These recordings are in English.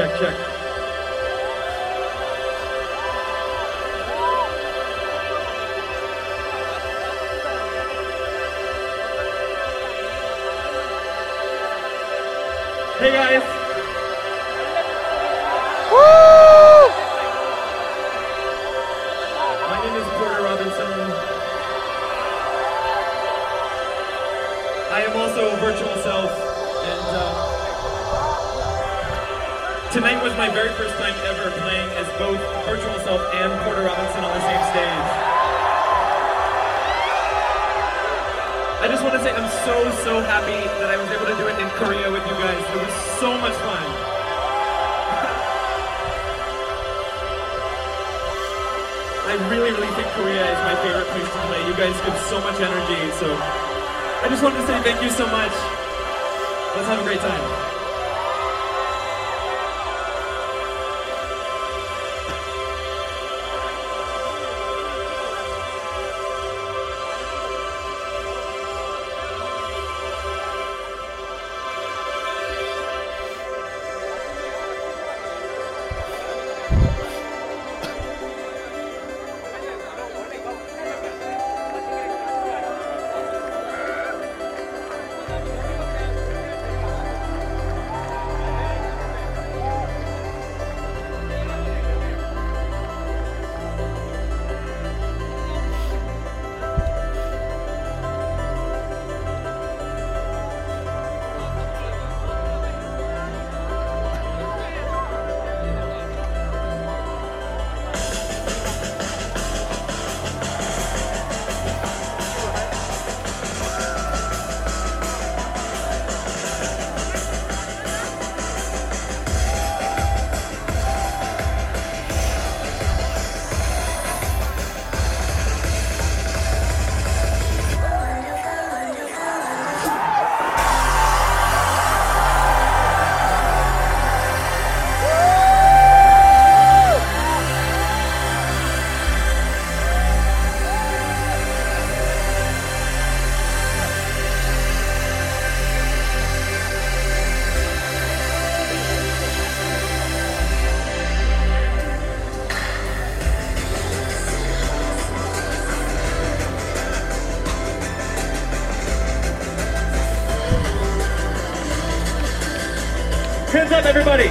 check, check. Everybody.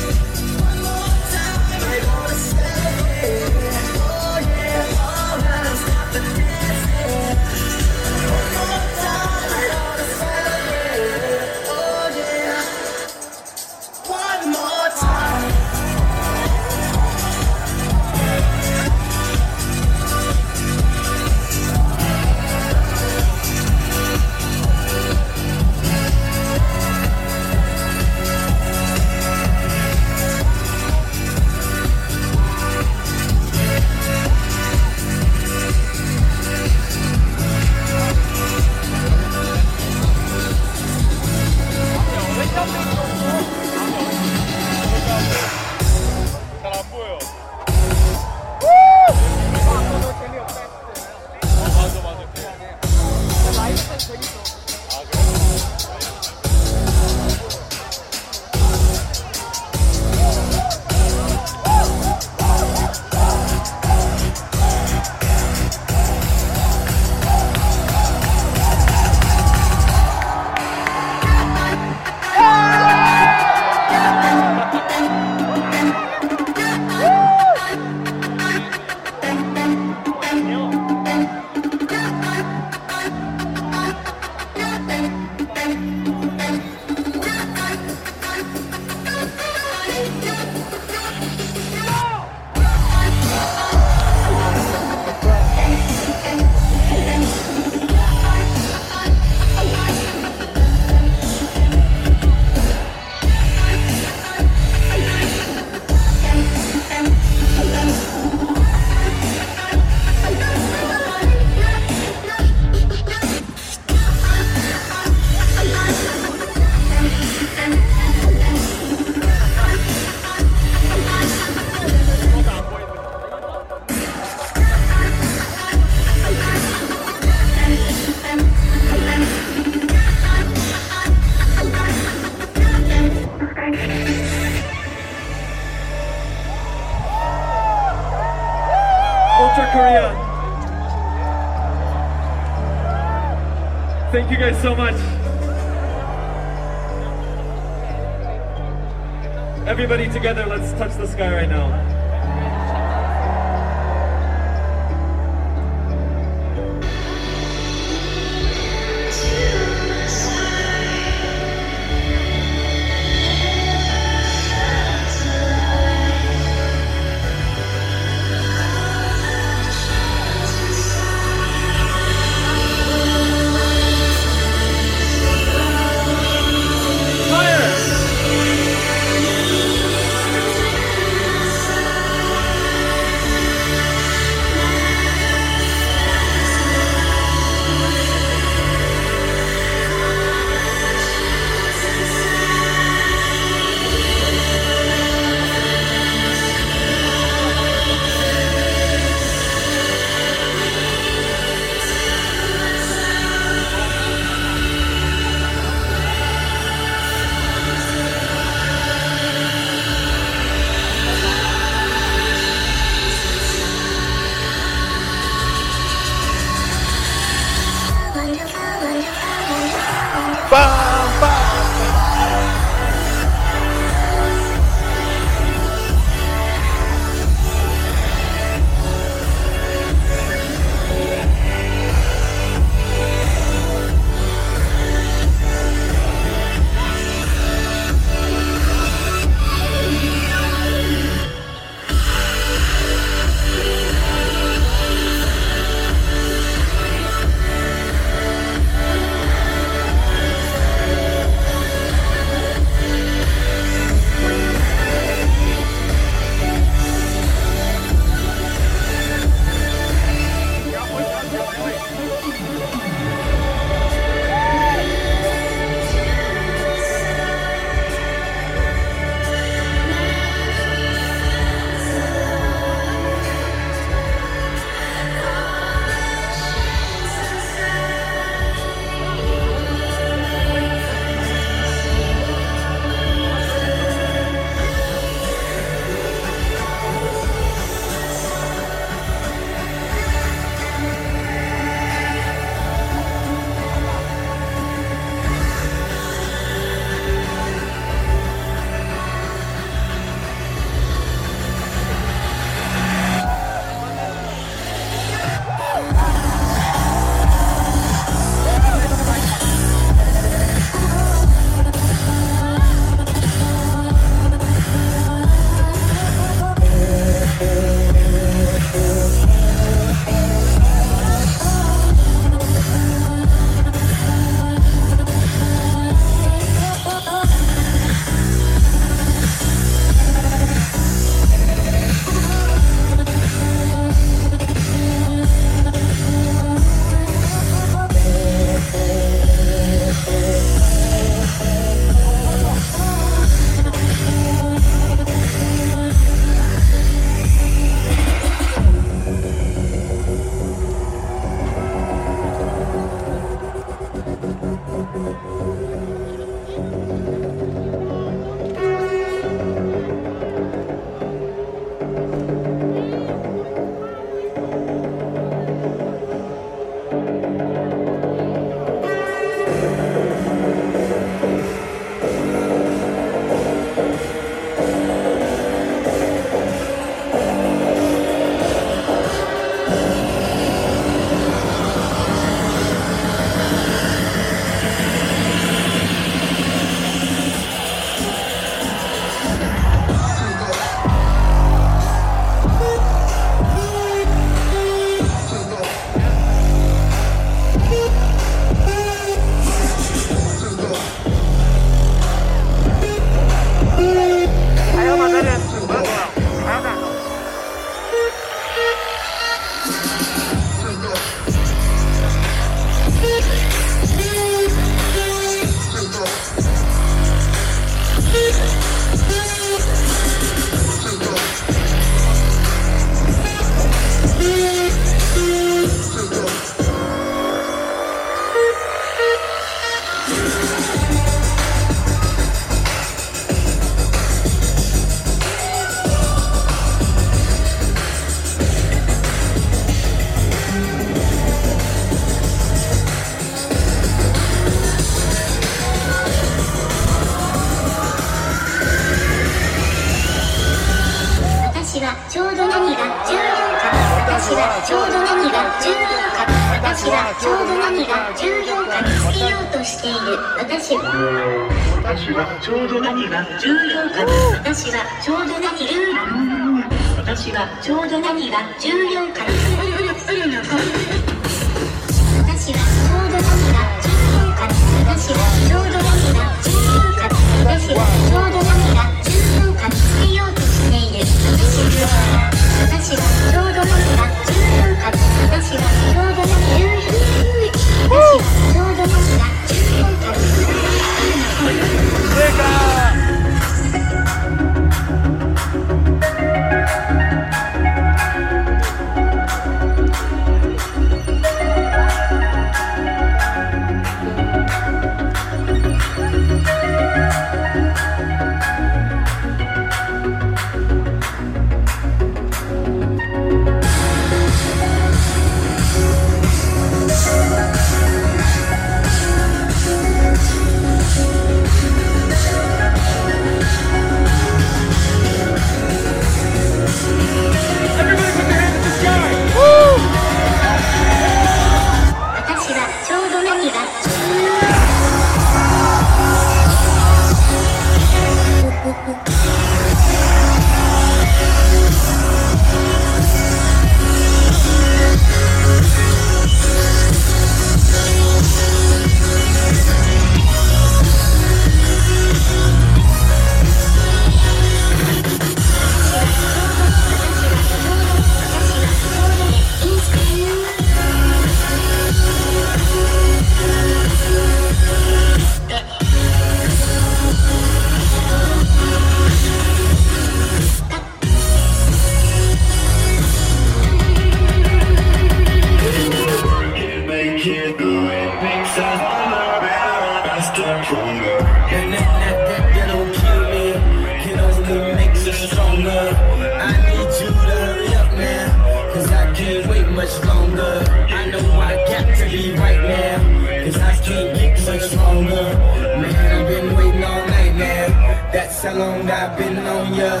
Us stronger. I need you to hurry up now, cause I can't wait much longer. I know I got to be right now, cause I can't get much stronger. Man, I've been waiting all night now, that's how long I've been on ya.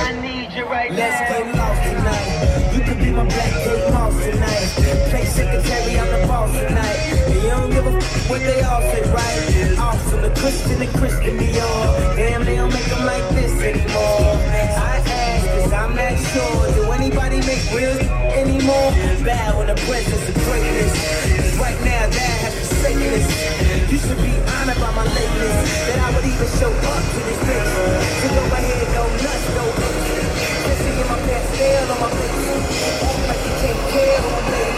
I need you right now. Let's get lost tonight. You could be my black Kate Moss tonight. Play secretary, I'm the boss tonight. And you don't give a f- what they all say, right? Awesome, the Christian and Christian Dior. Damn, they don't make them like this anymore. I ask, cause I'm not sure. Do anybody make real anymore? Bow in the presence of greatness. right now, that has to say this. You should be honored by my lateness. That I would even show up to this place. So go ahead, go nuts, go Kissing in my pants, on my face. Act like you can't care what I'm making.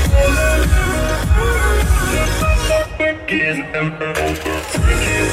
is ever over.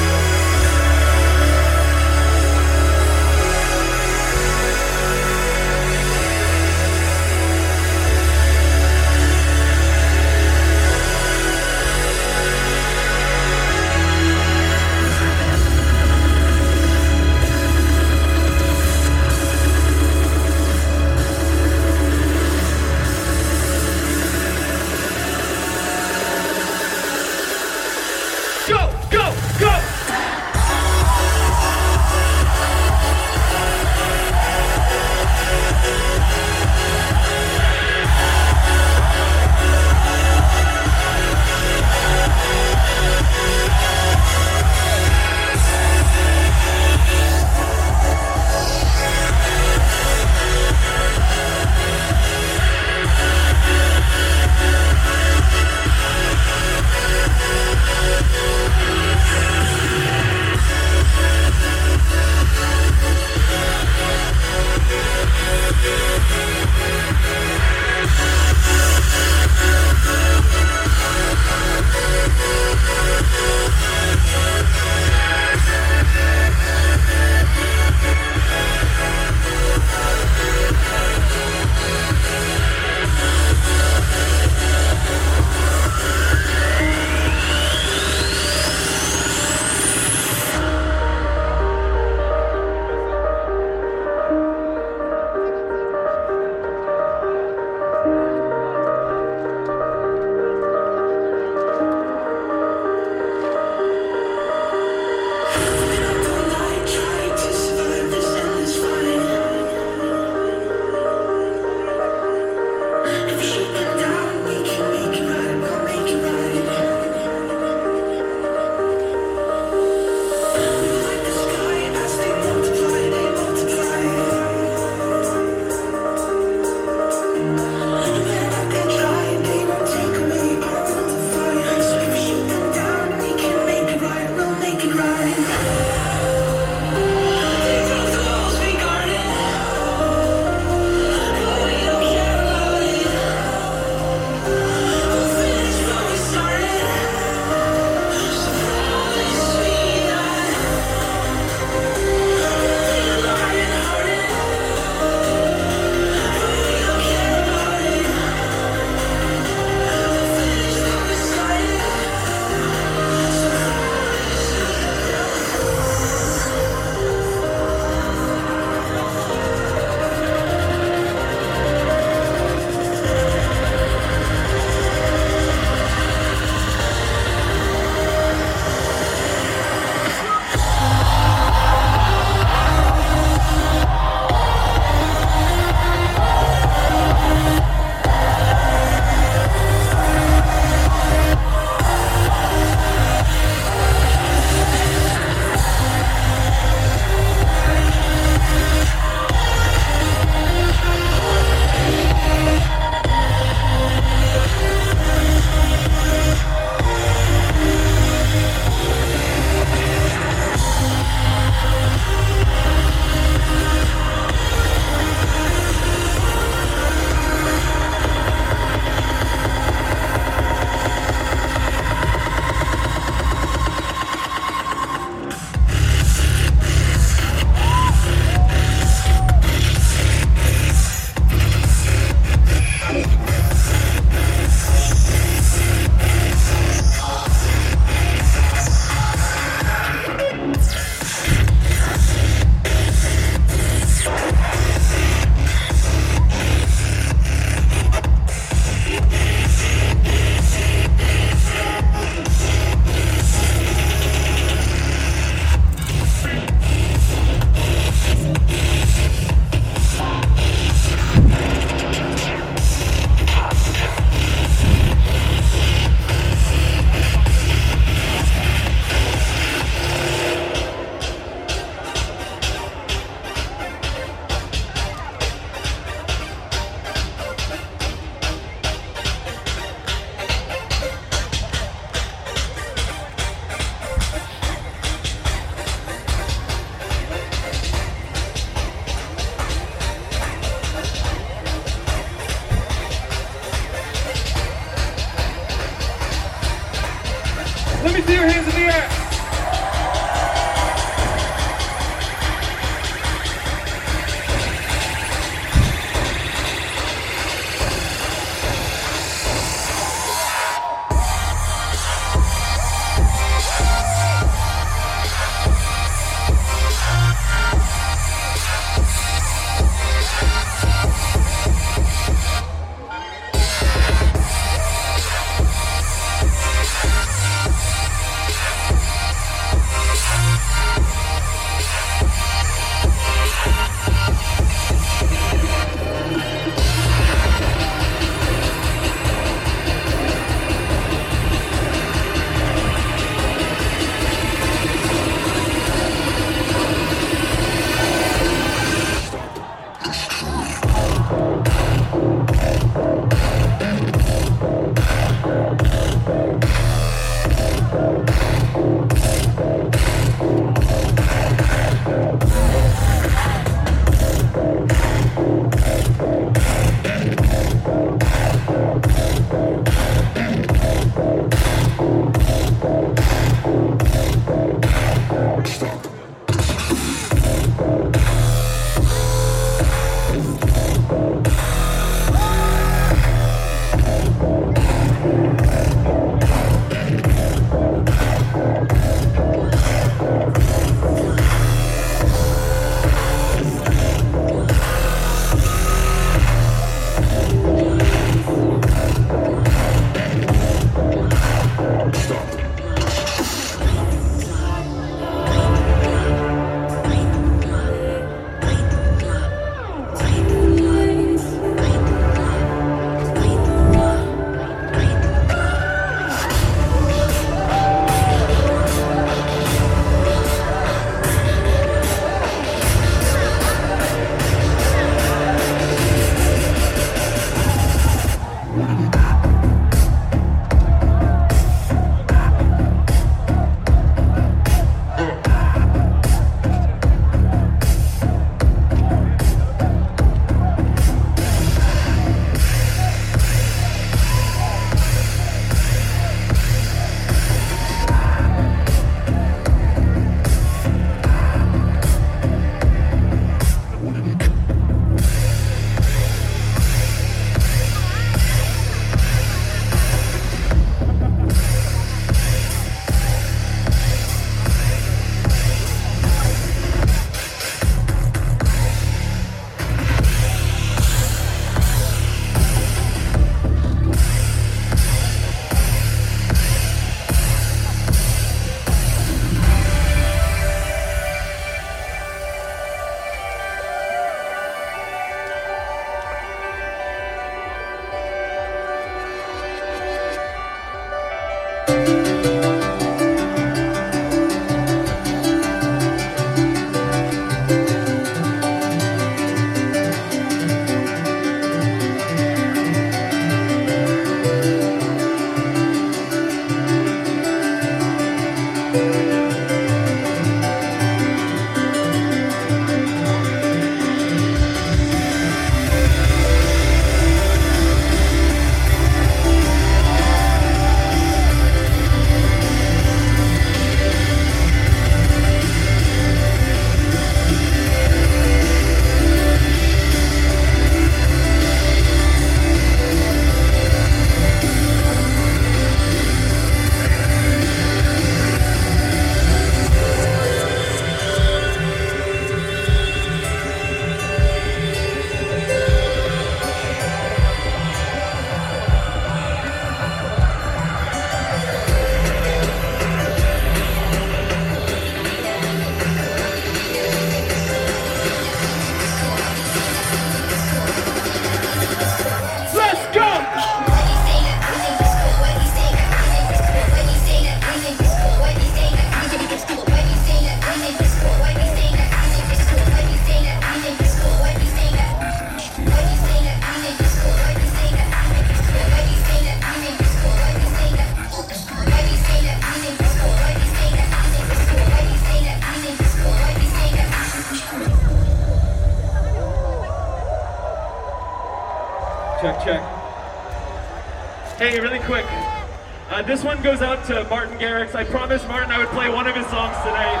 Uh, this one goes out to Martin Garrix. I promised Martin I would play one of his songs tonight.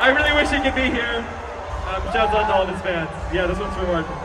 I really wish he could be here. Um, out to all of his fans. Yeah, this one's for Martin.